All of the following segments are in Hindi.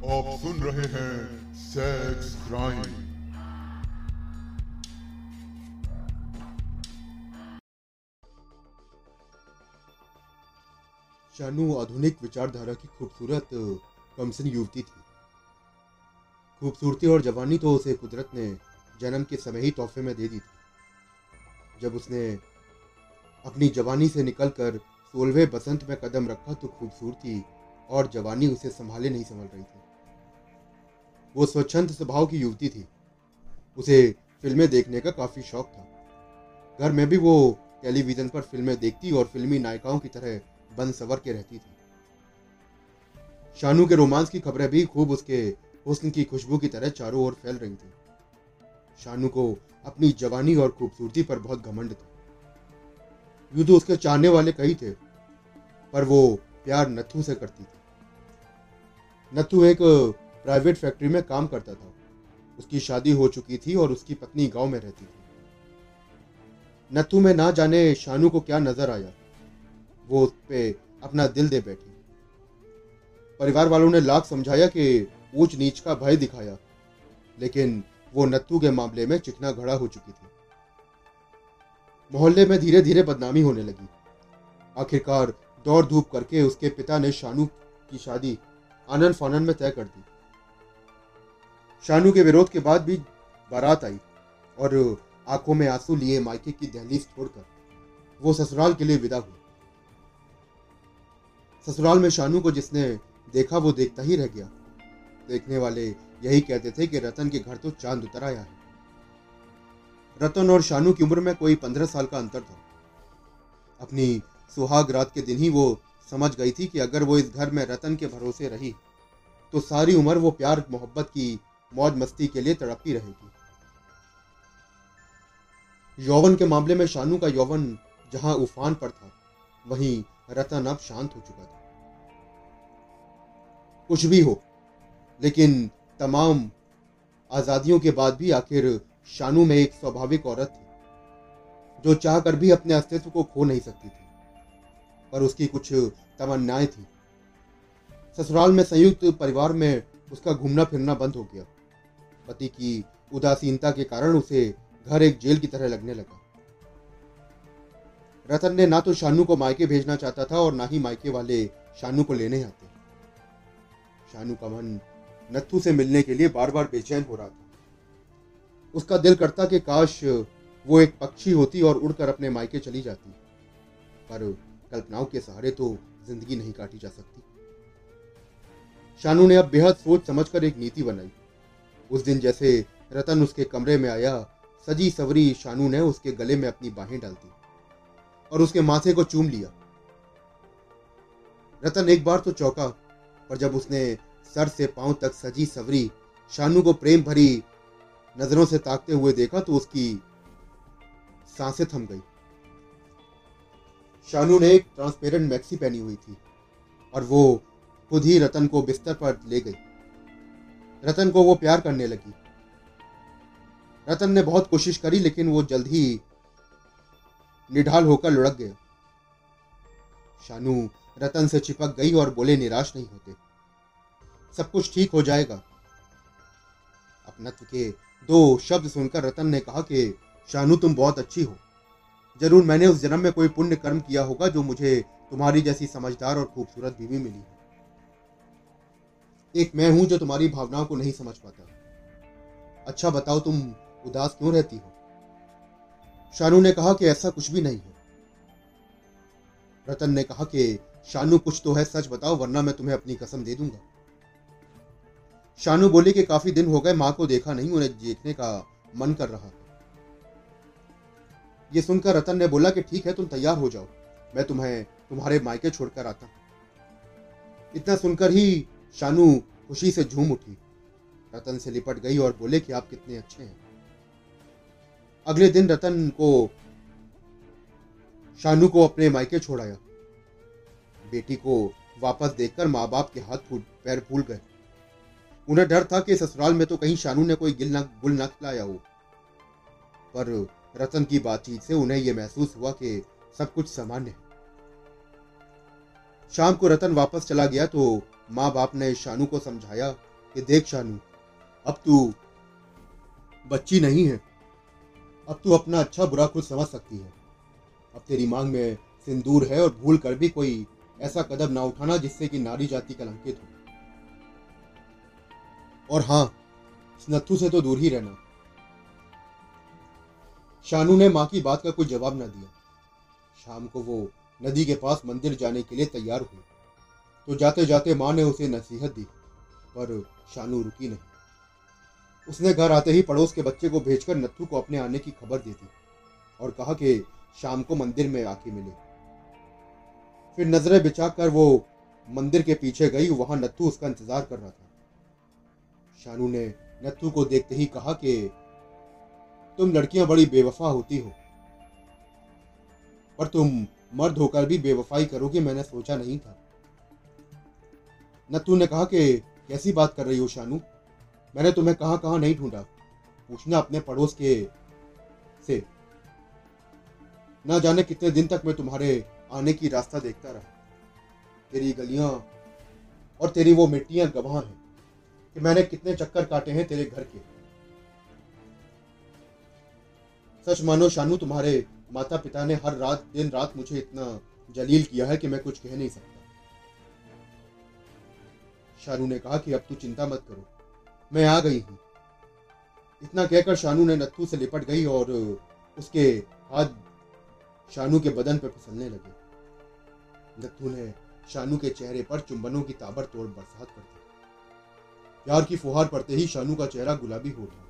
आप सुन रहे हैं सेक्स क्राइम शानू आधुनिक विचारधारा की खूबसूरत, कमसन युवती थी। खूबसूरती और जवानी तो उसे कुदरत ने जन्म के समय ही तोहफे में दे दी थी। जब उसने अपनी जवानी से निकलकर सोलहवें बसंत में कदम रखा तो खूबसूरती और जवानी उसे संभाले नहीं संभल रही थी। वो स्वच्छंद स्वभाव की युवती थी। उसे फ़िल्में देखने का काफ़ी शौक था। घर में भी वो टेलीविज़न पर फ़िल्में देखती और फिल्मी नायिकाओं की तरह बन सवर के रहती थी। शानू के रोमांस की खबरें भी खूब उसके हुस्न की खुशबू की तरह चारों ओर फैल रही थी। शानू को अपनी जवानी और खूबसूरती पर बहुत घमंड था। यूँ तो उसके चाहने वाले कई थे, पर वो प्यार नथु से करती थी। नथु एक प्राइवेट फैक्ट्री में काम करता था। उसकी शादी हो चुकी थी और उसकी पत्नी गाँव में रहती थी। नथु में ना जाने शानू को क्या नज़र आया। वो उस पर अपना दिल दे बैठी। परिवार वालों ने लाख समझाया कि ऊंच नीच का भय दिखाया, लेकिन वो नत्थू के मामले में चिकना घड़ा हो चुकी थी। मोहल्ले में धीरे धीरे बदनामी होने लगी। आखिरकार दौड़ धूप करके उसके पिता ने शानू की शादी आनंद फानन में तय कर दी। शानू के विरोध के बाद भी बारात आई और आँखों में आँसू लिए मायके की दहलीज छोड़कर। वो ससुराल के लिए विदा हुई ससुराल में शानू को जिसने देखा, वो देखता ही रह गया। देखने वाले यही कहते थे कि रतन के घर तो चाँद उतर आया है। रतन और शानू की उम्र में कोई पंद्रह साल का अंतर था। अपनी सुहाग रात के दिन ही वो समझ गई थी कि अगर वो इस घर में रतन के भरोसे रही तो सारी उम्र वो प्यार, मोहब्बत की मौज मस्ती के लिए तड़पती रहेगी। यौवन के मामले में शानू का यौवन जहाँ उफान पर था, वहीं रतन अब शांत हो चुका था। कुछ भी हो, लेकिन तमाम आजादियों के बाद भी आखिर शानू में एक स्वाभाविक औरत थी, जो चाहकर भी अपने अस्तित्व को खो नहीं सकती थी, पर उसकी कुछ तमन्नाएँ थी। ससुराल में संयुक्त परिवार में उसका घूमना फिरना बंद हो गया। पति की उदासीनता के कारण उसे घर एक जेल की तरह लगने लगा। रतन ने ना तो शानू को मायके भेजना चाहता था और ना ही मायके वाले शानू को लेने आते। शानू का मन नत्थू से मिलने के लिए बार बार बेचैन हो रहा था। उसका दिल करता कि काश वो एक पक्षी होती और उड़कर अपने मायके चली जाती। पर कल्पनाओं के सहारे तो ज़िंदगी नहीं काटी जा सकती। शानू ने अब बेहद सोच समझकर एक नीति बनाई। उस दिन जैसे रतन उसके कमरे में आया, सजी सवरी शानू ने उसके गले में अपनी बाहें डाल दी और उसके माथे को चूम लिया। रतन एक बार तो चौका पर जब उसने सर से पाँव तक सजी सवरी शानू को प्रेम भरी नज़रों से ताकते हुए देखा तो उसकी साँसें थम गई। शानू ने एक ट्रांसपेरेंट मैक्सी पहनी हुई थी और वो खुद ही रतन को बिस्तर पर ले गई। रतन को वो प्यार करने लगी। रतन ने बहुत कोशिश करी, लेकिन वो जल्द ही निढाल होकर लुढ़क गया शानू रतन से चिपक गई और बोले, निराश नहीं होते। सब कुछ ठीक हो जाएगा। अपनत्व के दो शब्द सुनकर रतन ने कहा कि, शानू, तुम बहुत अच्छी हो। ज़रूर मैंने उस जन्म में कोई पुण्य कर्म किया होगा, जो मुझे तुम्हारी जैसी समझदार और खूबसूरत बीवी मिली है। एक मैं हूँ जो तुम्हारी भावनाओं को नहीं समझ पाता। अच्छा बताओ तुम उदास क्यों रहती हो? शानू ने कहा कि ऐसा कुछ भी नहीं है। रतन ने कहा कि शानू कुछ तो है, सच बताओ, वरना मैं तुम्हें अपनी कसम दे दूँगा। शानू बोली कि काफ़ी दिन हो गए, माँ को देखा नहीं, उन्हें देखने का मन कर रहा है। ये सुनकर रतन ने बोला कि ठीक है, तुम तैयार हो जाओ, मैं तुम्हें, तुम्हारे मायके छोड़कर आता इतना सुनकर ही शानू खुशी से झूम उठी। रतन से लिपट गई और बोले कि आप कितने अच्छे हैं। अगले दिन रतन को, शानू को अपने मायके छोड़ाया बेटी को वापस देखकर माँ बाप के हाथ फूट, पैर फूल गए। उन्हें डर था कि ससुराल में तो कहीं शानू ने कोई गिल गुल न खिलाया हो। पर रतन की बातचीत से उन्हें यह महसूस हुआ कि सब कुछ सामान्य है। शाम को रतन वापस चला गया तो माँ बाप ने शानू को समझाया कि देख शानू, अब तू बच्ची नहीं है। अब तू अपना अच्छा बुरा खुद समझ सकती है। अब तेरी मांग में सिंदूर है और भूल कर भी कोई ऐसा कदम ना उठाना जिससे कि नारी जाति कलंकित हो। और हाँ नत्थू से तो दूर ही रहना। शानू ने माँ की बात का कोई जवाब न दिया। शाम को वो नदी के पास मंदिर जाने के लिए तैयार हुई तो जाते जाते माँ ने उसे नसीहत दी, पर शानू रुकी नहीं। उसने घर आते ही पड़ोस के बच्चे को भेजकर नत्थू को अपने आने की खबर दे दी और कहा कि शाम को मंदिर में आके मिले। फिर नज़रें बिछा कर वो मंदिर के पीछे गई, वहाँ नत्थू उसका इंतज़ार कर रहा था। शानू ने नत्थू को देखते ही कहा कि तुम लड़कियाँ बड़ी बेवफा होती हो, पर तुम मर्द होकर भी बेवफाई करोगे, मैंने सोचा नहीं था। नत्थू ने कहा कि कैसी बात कर रही हो शानू? मैंने तुम्हें कहाँ कहाँ नहीं ढूंढा। पूछना अपने पड़ोस के से। ना जाने कितने दिन तक मैं तुम्हारे आने की रास्ता देखता रहा। तेरी गलियाँ और तेरी वो मिट्टियाँ गवाह हैं कि मैंने कितने चक्कर काटे हैं तेरे घर के। सच मानो शानू, तुम्हारे माता पिता ने हर रात दिन रात मुझे इतना जलील किया है कि मैं कुछ कह नहीं सकता। शानू ने कहा कि अब तू चिंता मत करो। मैं आ गई हूँ। इतना कहकर शानू ने नत्थू से लिपट गई और उसके हाथ शानू के बदन पर फिसलने लगे। नत्थू ने शानू के चेहरे पर चुंबनों की ताबड़तोड़ बरसात कर दी। प्यार की फुहार पड़ते ही शानू का चेहरा गुलाबी हो उठा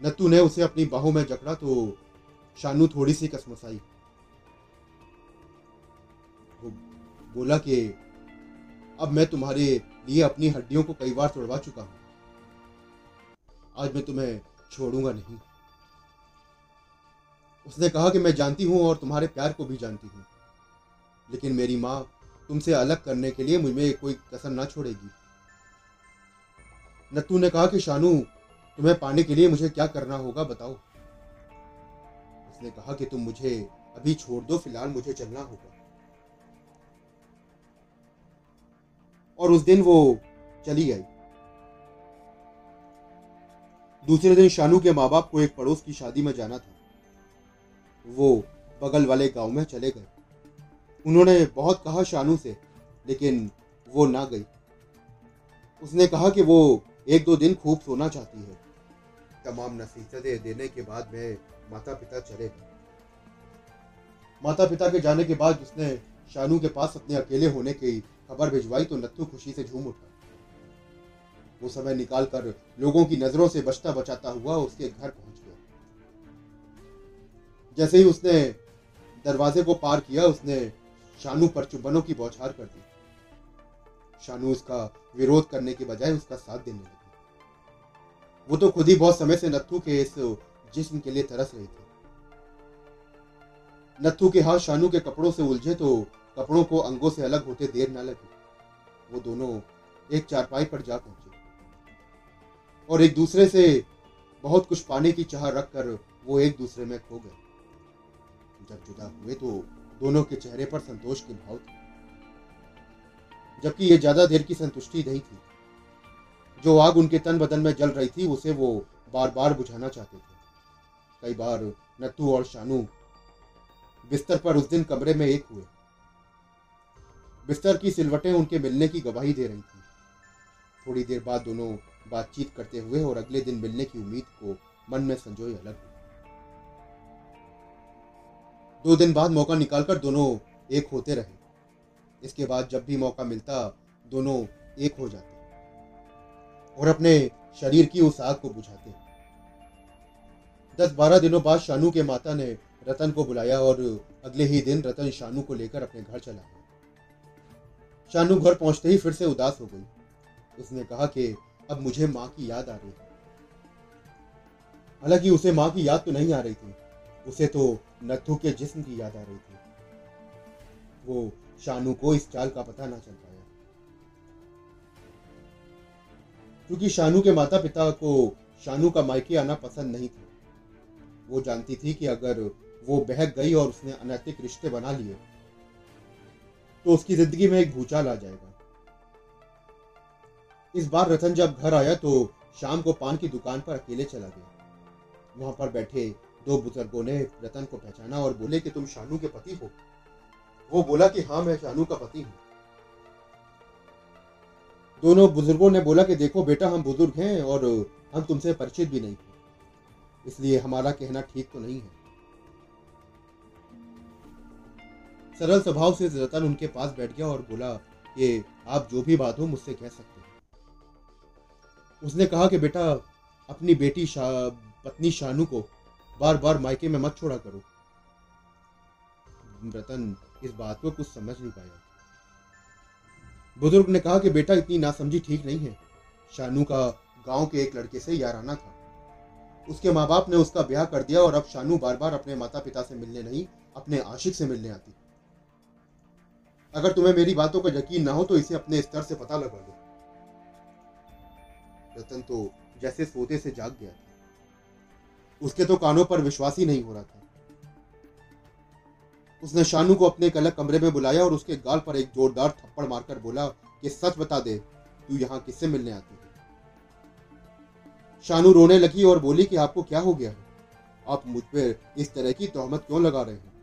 नत्थू ने उसे अपनी बाहों में जकड़ा तो शानू थोड़ी सी कसमसाई। वो बोला कि अब मैं तुम्हारे लिए अपनी हड्डियों को कई बार तोड़वा चुका हूँ। आज मैं तुम्हें छोड़ूँगा नहीं। उसने कहा कि मैं जानती हूँ और तुम्हारे प्यार को भी जानती हूँ। लेकिन मेरी माँ तुमसे अलग करने के लिए मुझे कोई कसर ना छोड़ेगी। नत्तू ने कहा कि, शानू, तुम्हें पाने के लिए मुझे क्या करना होगा, बताओ? उसने कहा कि, तुम मुझे अभी छोड़ दो, फ़िलहाल मुझे चलना होगा। और उस दिन वो चली गई। दूसरे दिन शानू के माँ बाप को एक पड़ोस की शादी में जाना था। वो बगल वाले गाँव में चले गए। उन्होंने बहुत कहा शानू से, लेकिन वो ना गई। उसने कहा कि वो एक दो दिन खूब सोना चाहती है। तमाम नसीहतें देने के बाद में माता पिता चले गए। माता पिता के जाने के बाद उसने शानू के पास अपने अकेले होने की खबर भिजवाई तो नत्थू खुशी से झूम उठा। वो समय निकालकर लोगों की नज़रों से बचता बचाता हुआ उसके घर पहुँच गया। जैसे ही उसने दरवाजे को पार किया, उसने शानू पर चुबनों की बौछार कर दी। शानू उसका विरोध करने के बजाय उसका साथ देने लगी। वो तो खुद ही बहुत समय से नत्थू के इस जिस्म के लिए तरस रही थी। नत्थू के हाथ शानू के कपड़ों से उलझे तो कपड़ों को अंगों से अलग होते देर न लगी। वो दोनों एक चारपाई पर जा पहुँचे। और एक दूसरे से बहुत कुछ पाने की चाह रखकर वो एक दूसरे में खो गए। जब जुदा हुए तो दोनों के चेहरे पर संतोष के भाव थे। जबकि ये ज़्यादा देर की संतुष्टि नहीं थी। जो आग उनके तन बदन में जल रही थी, उसे वो बार बार बुझाना चाहते थे। कई बार नत्थू और शानू बिस्तर पर उस दिन कमरे में एक हुए। बिस्तर की सिलवटें उनके मिलने की गवाही दे रही थी। थोड़ी देर बाद दोनों बातचीत करते हुए और अगले दिन मिलने की उम्मीद को मन में संजोए अलग दो दिन बाद मौका निकालकर दोनों एक होते रहे। इसके बाद जब भी मौका मिलता, दोनों एक हो जाते और अपने शरीर की उस आग को बुझाते। दस बारह दिनों बाद शानू के माता ने रतन को बुलाया और अगले ही दिन रतन शानू को लेकर अपने घर चला शानू घर पहुँचते ही फिर से उदास हो गई। उसने कहा कि अब मुझे माँ की याद आ रही है। हालाँकि उसे माँ की याद तो नहीं आ रही थी, उसे तो नथु के जिस्म की याद आ रही थी। वो शानू को इस चाल का पता ना चल पाया। क्योंकि शानू के माता पिता को शानू का मायके आना पसंद नहीं था। वो जानती थी कि अगर वो बहक गई और उसने अनैतिक रिश्ते बना लिए तो उसकी ज़िंदगी में एक भूचाल आ जाएगा। इस बार रतन जब घर आया तो शाम को पान की दुकान पर अकेले चला गया। वहाँ पर बैठे दो बुज़ुर्गों ने रतन को पहचाना और बोले कि तुम शानू के पति हो। वो बोला कि हाँ मैं शानू का पति हूँ। दोनों बुज़ुर्गों ने बोला कि देखो बेटा, हम बुज़ुर्ग हैं और हम तुमसे परिचित भी नहीं हैं। इसलिए हमारा कहना ठीक तो नहीं है। सरल स्वभाव से रतन उनके पास बैठ गया और बोला कि आप जो भी बात हो मुझसे कह सकते हैं। उसने कहा कि बेटा अपनी बेटी शा, पत्नी शानू को बार बार मायके में मत छोड़ा करो। रतन इस बात को कुछ समझ नहीं पाया। बुज़ुर्ग ने कहा कि बेटा इतनी नासमझी ठीक नहीं है। शानू का गाँव के एक लड़के से याराना था। उसके माँ बाप ने उसका ब्याह कर दिया और अब शानू बार बार अपने माता पिता से मिलने नहीं अपने आशिक से मिलने आती। अगर तुम्हें मेरी बातों का यकीन ना हो तो इसे अपने स्तर से पता लगा लो। रतन तो जैसे सोते से जाग गया था। उसके तो कानों पर विश्वास ही नहीं हो रहा था। उसने शानू को अपने एक अलग कमरे में बुलाया और उसके गाल पर एक जोरदार थप्पड़ मारकर बोला कि, सच बता दे, तू यहाँ किससे मिलने आती है? शानू रोने लगी और बोली कि, आपको क्या हो गया है? आप मुझ पर इस तरह की तोहमत क्यों लगा रहे हैं?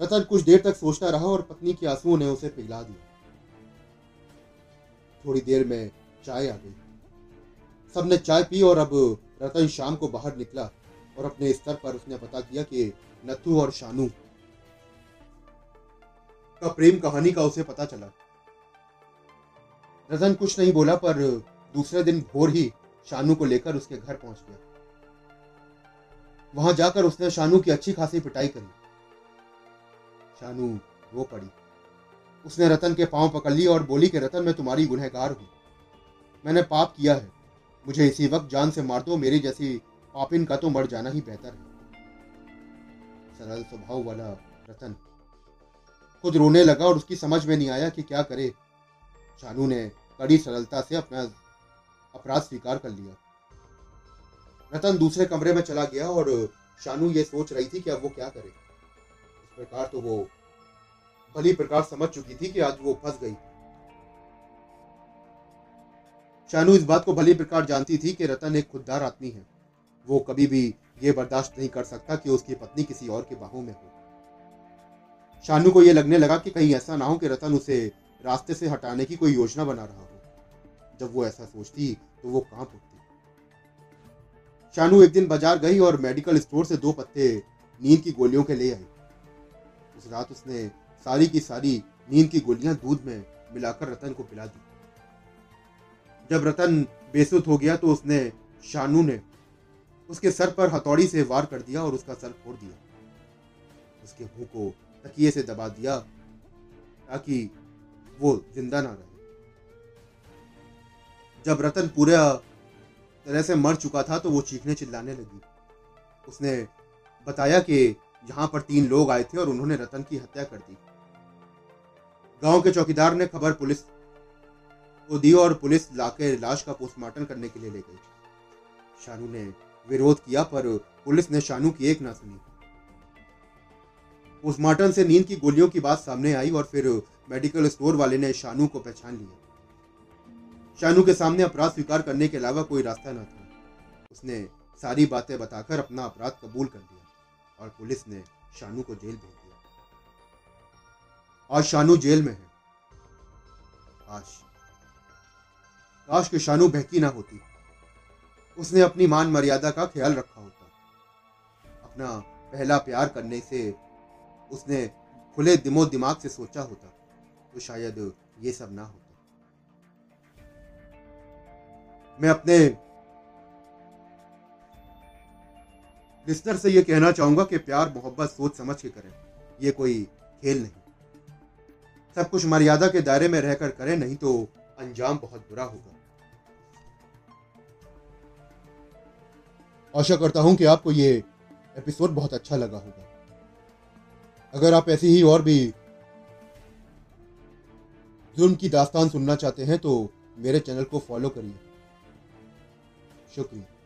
रतन कुछ देर तक सोचता रहा और पत्नी के आंसुओं ने उसे पिघला दिया। थोड़ी देर में चाय आ गई। सबने चाय पी और अब रतन शाम को बाहर निकला और अपने स्तर पर उसने पता किया कि नथु और शानू का प्रेम कहानी का उसे पता चला। रतन कुछ नहीं बोला, पर दूसरे दिन भोर ही शानू को लेकर उसके घर पहुँच गया। वहाँ जाकर उसने शानू की अच्छी खासी पिटाई करी। शानू रो पड़ी। उसने रतन के पाँव पकड़ ली और बोली कि, रतन, मैं तुम्हारी गुनहगार हूँ। मैंने पाप किया है। मुझे इसी वक्त जान से मार दो। मेरी जैसी पापिन का तो मर जाना ही बेहतर है। सरल स्वभाव वाला रतन खुद रोने लगा और उसकी समझ में नहीं आया कि क्या करे। शानू ने कड़ी सरलता से अपना अपराध स्वीकार कर लिया। रतन दूसरे कमरे में चला गया और शानू ये सोच रही थी कि अब वो क्या करे। प्रकार तो वो भली प्रकार समझ चुकी थी कि आज वो फंस गई शानू इस बात को भली प्रकार जानती थी कि रतन एक खुददार आदमी है। वो कभी भी ये बर्दाश्त नहीं कर सकता कि उसकी पत्नी किसी और के बाहों में हो। शानू को यह लगने लगा कि कहीं ऐसा ना हो कि रतन उसे रास्ते से हटाने की कोई योजना बना रहा हो। जब वो ऐसा सोचती तो वो कहाँ उठती। शानू एक दिन बाज़ार गई और मेडिकल स्टोर से दो पत्ते नींद की गोलियों के ले आई। उस रात उसने सारी की सारी नींद की गोलियाँ दूध में मिलाकर रतन को पिला दी। जब रतन बेसुध हो गया तो उसने शानू ने उसके सर पर हथौड़ी से वार कर दिया और उसका सर फोड़ दिया। उसके मुँह को तकिए से दबा दिया ताकि वो ज़िंदा ना रहे। जब रतन पूरा तरह से मर चुका था तो वो चीखने चिल्लाने लगी। उसने बताया कि यहाँ पर तीन लोग आए थे और उन्होंने रतन की हत्या कर दी। गाँव के चौकीदार ने खबर पुलिस को दी और पुलिस लाके लाश का पोस्टमार्टम करने के लिए ले गई। शानू ने विरोध किया, पर पुलिस ने शानू की एक ना सुनी। पोस्टमार्टम से नींद की गोलियों की बात सामने आई और फिर मेडिकल स्टोर वाले ने शानू को पहचान लिया। शानू के सामने अपराध स्वीकार करने के अलावा कोई रास्ता न था। उसने सारी बातें बताकर अपना अपराध कबूल कर दिया और पुलिस ने शानू को जेल भेज दिया। आज शानू जेल में है। काश काश के शानू बहकी ना होती। उसने अपनी मान मर्यादा का ख्याल रखा होता। अपना पहला प्यार करने से उसने खुले दिमो दिमाग से सोचा होता तो शायद ये सब ना होता। मैं अपने लिस्टर से ये कहना चाहूँगा कि प्यार, मोहब्बत, सोच समझ के करें। ये कोई खेल नहीं। सब कुछ मर्यादा के दायरे में रहकर करें, नहीं तो अंजाम बहुत बुरा होगा। आशा करता हूँ कि आपको ये एपिसोड बहुत अच्छा लगा होगा। अगर आप ऐसी ही और भी जुर्म की दास्तान सुनना चाहते हैं तो मेरे चैनल को फॉलो करिए। शुक्रिया।